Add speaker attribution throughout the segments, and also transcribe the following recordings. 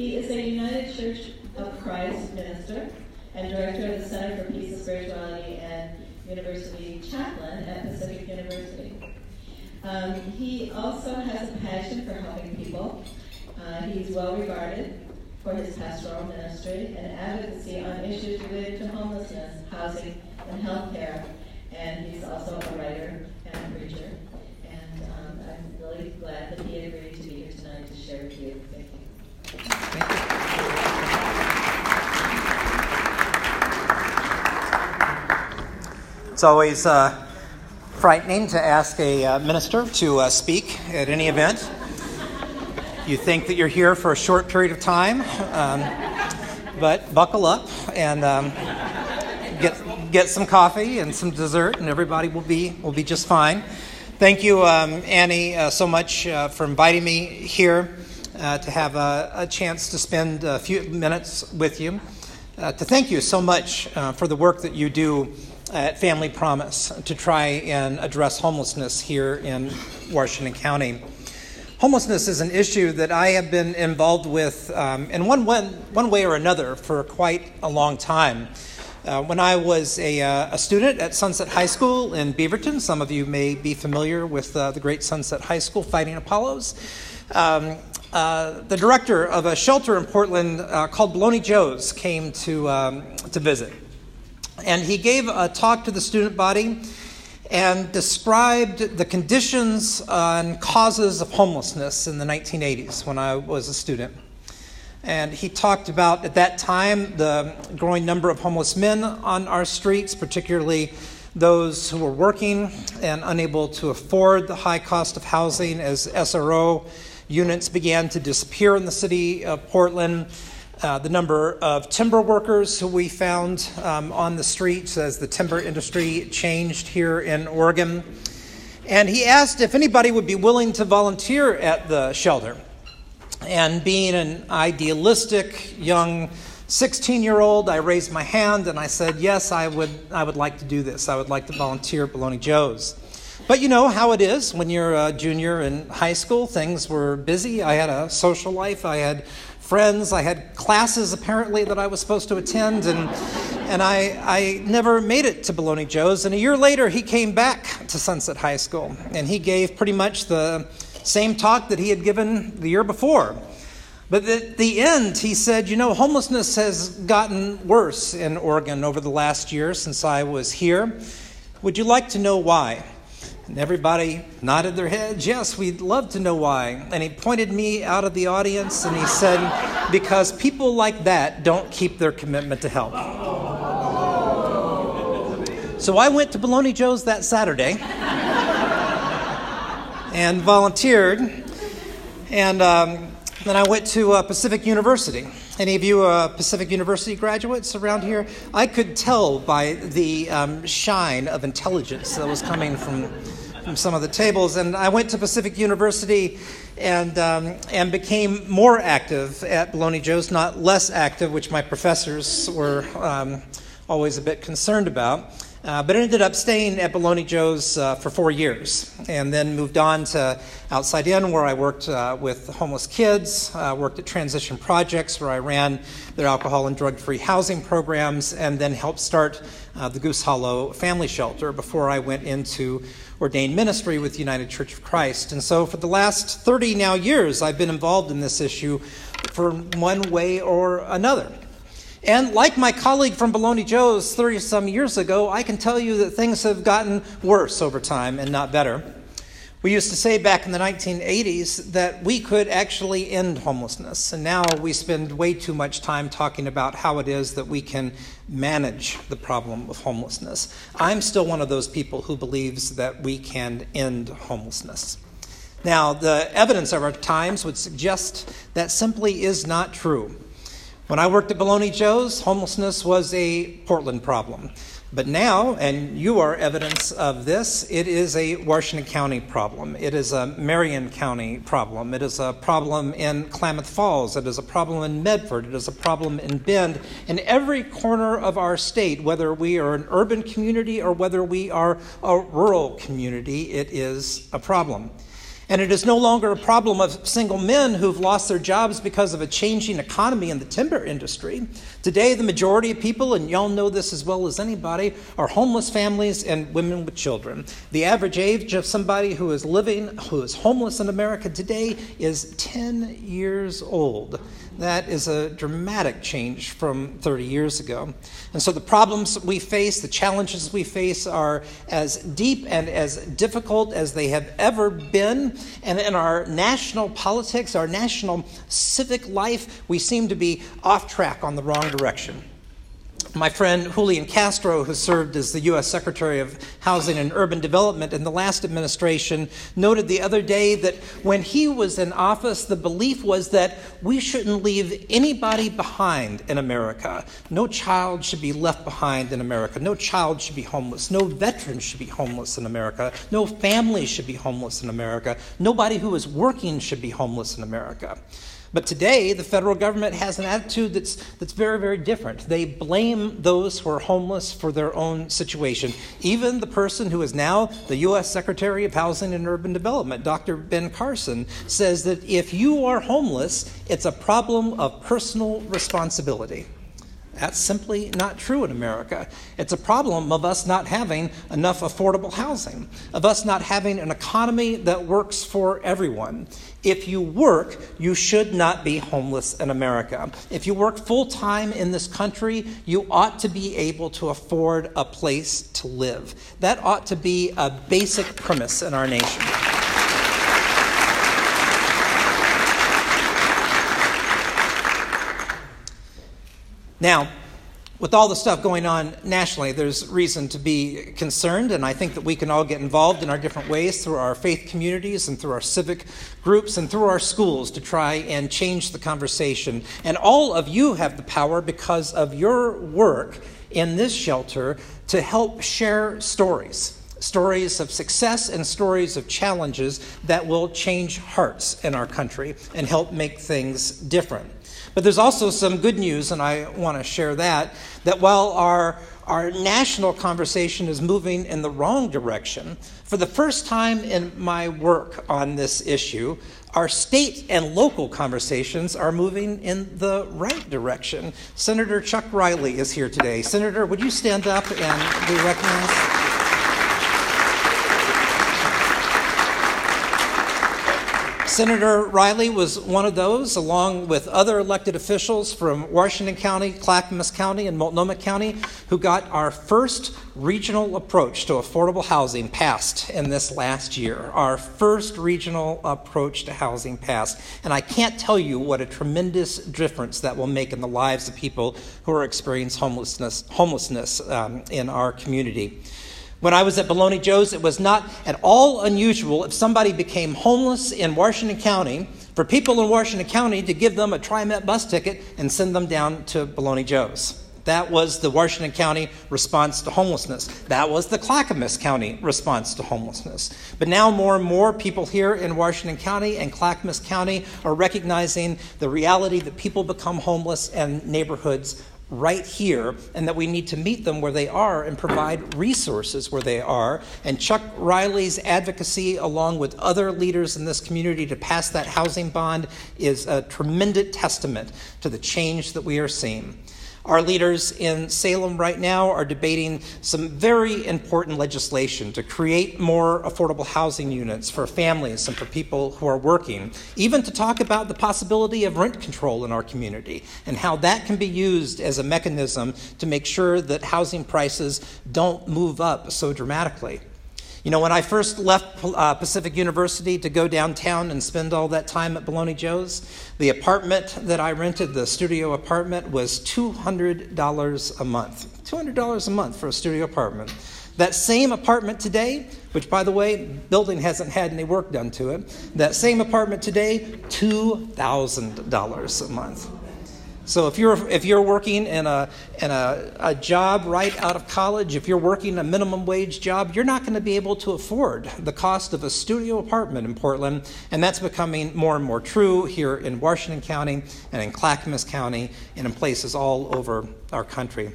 Speaker 1: He is a United Church of Christ minister and director of the Center for Peace and Spirituality and University chaplain at Pacific University. Um, he also has a passion for helping people. Uh, he's well regarded for his pastoral ministry and advocacy on issues related to homelessness, housing, and health care. And he's also a writer and a preacher. And um, I'm really glad that he agreed to be here tonight to share with you. Thank you. Thank
Speaker 2: you. It's always uh, frightening to ask a uh, minister to uh, speak at any event. You think that you're here for a short period of time, um, but buckle up and um, get get some coffee and some dessert, and everybody will be will be just fine. Thank you, um, Annie, uh, so much uh, for inviting me here uh, to have a, a, chance to spend a few minutes with you. To thank you so much for the work that you do at Family Promise to try and address homelessness here in Washington County. Homelessness is an issue that I have been involved with um, in one, one, one way or another for quite a long time. Uh, when I was a, uh, a, student at Sunset High School in Beaverton, some of you may be familiar with uh, the great Sunset High School, Fighting Apollos. Um, uh, the director of a shelter in Portland uh, called Baloney Joe's came to, um, to visit. And he gave a talk to the student body and described the conditions and causes of homelessness in the 1980s when I was a student. And he talked about, at that time, the growing number of homeless men on our streets, particularly those who were working and unable to afford the high cost of housing as SRO units began to disappear in the city of Portland uh, the number of timber workers who we found um, on the streets as the timber industry changed here in Oregon. And he asked if anybody would be willing to volunteer at the shelter. And being an idealistic young 16 year old, I raised my hand and I said, Yes, I would, I would like to do this. I would like to volunteer at Baloney Joe's. But you know how it is when you're a junior in high school. Things were busy. I had a social life. I had friends. I had classes apparently that I was supposed to attend, and, and I, I never made it to Baloney Joe's. And a year later, he came back to Sunset High School, and he gave pretty much the same talk that he had given the year before. But at the end, he said, You know, homelessness has gotten worse in Oregon over the last year since I was here. Would you like to know why? And everybody nodded their heads. Yes, we'd love to know why. And he pointed me out of the audience and he said, Because people like that don't keep their commitment to help. So I went to Baloney Joe's that Saturday and volunteered. And um, then I went to uh, Pacific University. Any of you uh, Pacific University graduates around here? I could tell by the um, shine of intelligence that was coming from from some of the tables. And I went to Pacific University and, um, and became more active at Baloney Joe's, not less active, which my professors were um, always a bit concerned about. Uh, but ended up staying at Baloney Joe's uh, for four years and then moved on to Outside In, where I worked uh, with homeless kids, uh, worked at Transition Projects, where I ran their alcohol and drug free housing programs, and then helped start uh, the Goose Hollow Family Shelter before I went into ordained ministry with United Church of Christ. And so for the last 30 now years, I've been involved in this issue for one way or another. And like my colleague from Baloney Joe's 30 some years ago, I can tell you that things have gotten worse over time and not better. We used to say back in the 1980s that we could actually end homelessness, and now we spend way too much time talking about how it is that we can manage the problem of homelessness. I'm still one of those people who believes that we can end homelessness. Now, the evidence of our times would suggest that simply is not true. When I worked at Baloney Joe's, homelessness was a Portland problem. But now, and you are evidence of this, it is a Washington County problem. It is a Marion County problem. It is a problem in Klamath Falls. It is a problem in Medford. It is a problem in Bend. In every corner of our state, whether we are an urban community or whether we are a rural community, it is a problem. And it is no longer a problem of single men who've lost their jobs because of a changing economy in the timber industry. Today, the majority of people, and y'all know this as well as anybody, are homeless families and women with children. The average age of somebody who is living, who is homeless in America today, is 10 years old. That is a dramatic change from 30 years ago. And so the problems we face, the challenges we face, are as deep and as difficult as they have ever been. And in our national politics, our national civic life, we seem to be off track on the wrong direction. My friend Julian Castro, who served as the U.S. Secretary of Housing and Urban Development in the last administration, noted the other day that when he was in office, the belief was that we shouldn't leave anybody behind in America. No child should be left behind in America. No child should be homeless. No veteran should be homeless in America. No family should be homeless in America. Nobody who is working should be homeless in America. But today, the federal government has an attitude that's, that's very, very different. They blame those who are homeless for their own situation. Even the person who is now the U.S. Secretary of Housing and Urban Development, Dr. Ben Carson, says that if you are homeless, it's a problem of personal responsibility. That's simply not true in America. It's a problem of us not having enough affordable housing, of us not having an economy that works for everyone. If you work, you should not be homeless in America. If you work full time in this country, you ought to be able to afford a place to live. That ought to be a basic premise in our nation. Now, with all the stuff going on nationally, there's reason to be concerned, and I think that we can all get involved in our different ways through our faith communities and through our civic groups and through our schools to try and change the conversation. And all of you have the power because of your work in this shelter to help share stories stories of success and stories of challenges that will change hearts in our country and help make things different. But there's also some good news, and I want to share that, that while our, our national conversation is moving in the wrong direction, for the first time in my work on this issue, our state and local conversations are moving in the right direction. Senator Chuck Riley is here today. Senator, would you stand up and be recognized? Senator Riley was one of those, along with other elected officials from Washington County, Clackamas County, and Multnomah County, who got our first regional approach to affordable housing passed in this last year. Our first regional approach to housing passed. And I can't tell you what a tremendous difference that will make in the lives of people who are experiencing homelessness, homelessness um, in our community. When I was at Baloney Joe's, it was not at all unusual if somebody became homeless in Washington County for people in Washington County to give them a TriMet bus ticket and send them down to Baloney Joe's. That was the Washington County response to homelessness. That was the Clackamas County response to homelessness. But now more and more people here in Washington County and Clackamas County are recognizing the reality that people become homeless and neighborhoods right here and that we need to meet them where they are and provide resources where they are. And Chuck Riley's advocacy, along with other leaders in this community to pass that housing bond, is a tremendous testament to the change that we are seeing. Our leaders in Salem right now are debating some very important legislation to create more affordable housing units for families and for people who are working, even to talk about the possibility of rent control in our community and how that can be used as a mechanism to make sure that housing prices don't move up so dramatically. You know, when I first left uh, Pacific University to go downtown and spend all that time at Baloney Joe's, the apartment that I rented, the studio apartment, was $200 a month. $200 a month for a studio apartment. That same apartment today, which by the way, building hasn't had any work done to it, that same apartment today, $2,000 a month. So if you're if you're working in a in a, a job right out of college, if you're working a minimum wage job, you're not going to be able to afford the cost of a studio apartment in Portland, and that's becoming more and more true here in Washington County and in Clackamas County and in places all over our country.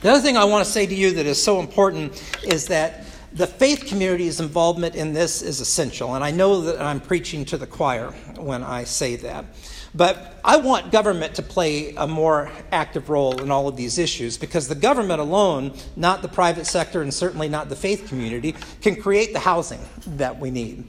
Speaker 2: The other thing I want to say to you that is so important is that the faith community's involvement in this is essential, and I know that I'm preaching to the choir when I say that. But I want government to play a more active role in all of these issues because the government alone, not the private sector and certainly not the faith community, can create the housing that we need.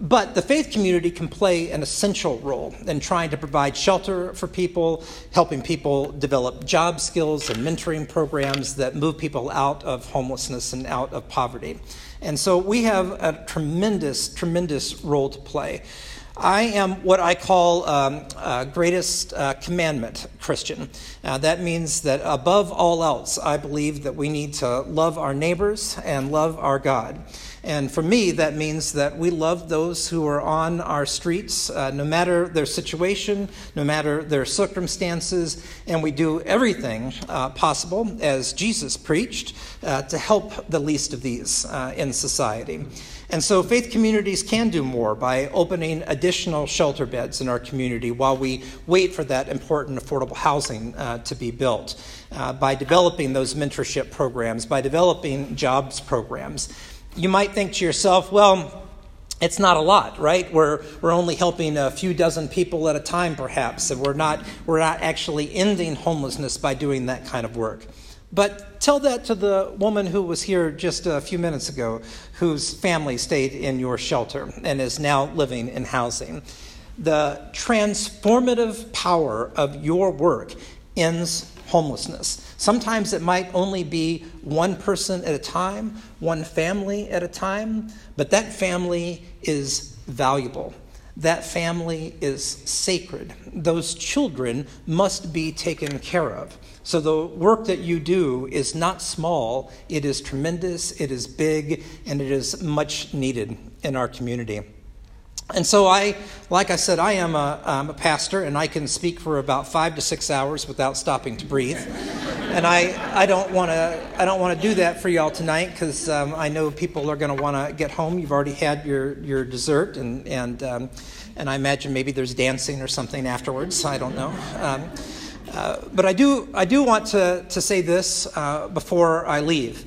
Speaker 2: But the faith community can play an essential role in trying to provide shelter for people, helping people develop job skills and mentoring programs that move people out of homelessness and out of poverty. And so we have a tremendous, tremendous role to play. I am what I call um, greatest uh, commandment Christian. Uh, that means that above all else, I believe that we need to love our neighbors and love our God. And for me, that means that we love those who are on our streets, uh, no matter their situation, no matter their circumstances, and we do everything uh, possible, as Jesus preached, uh, to help the least of these in society. And so, faith communities can do more by opening additional shelter beds in our community while we wait for that important affordable housing uh, to be built, uh, by developing those mentorship programs, by developing jobs programs you might think to yourself, well, it's not a lot, right? We're, we're only helping a few dozen people at a time, perhaps, and we're not, we're not actually ending homelessness by doing that kind of work. But tell that to the woman who was here just a few minutes ago, whose family stayed in your shelter and is now living in housing. The transformative power of your work ends homelessness. Sometimes it might only be one person at a time, one family at a time, but that family is valuable. That family is sacred. Those children must be taken care of. So the work that you do is not small, it is tremendous, it is big, and it is much needed in our community. And so I, like I said, I am a, um, a pastor, and I can speak for about five to six hours without stopping to breathe. and I, I don't want to, I don't want to do that for y'all tonight because um, I know people are going to want to get home. You've already had your, your dessert, and and um, and I imagine maybe there's dancing or something afterwards. I don't know. Um, uh, but I do, I do want to, to say this uh, before I leave.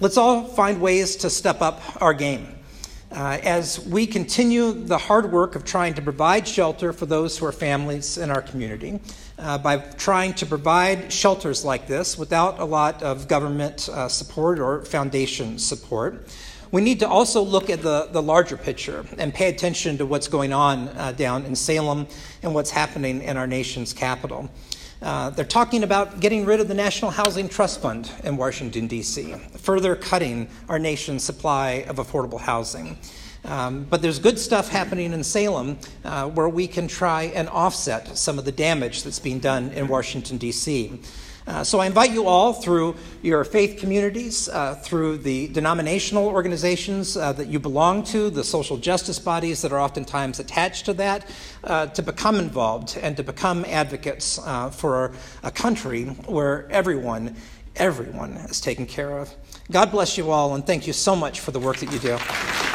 Speaker 2: Let's all find ways to step up our game. Uh, as we continue the hard work of trying to provide shelter for those who are families in our community, uh, by trying to provide shelters like this without a lot of government uh, support or foundation support, we need to also look at the, the larger picture and pay attention to what's going on uh, down in Salem and what's happening in our nation's capital. Uh, they're talking about getting rid of the National Housing Trust Fund in Washington, D.C., further cutting our nation's supply of affordable housing. Um, but there's good stuff happening in Salem uh, where we can try and offset some of the damage that's being done in Washington, D.C. Uh, so I invite you all through your faith communities, uh, through the denominational organizations uh, that you belong to, the social justice bodies that are oftentimes attached to that, uh, to become involved and to become advocates uh, for a country where everyone, everyone is taken care of. God bless you all, and thank you so much for the work that you do.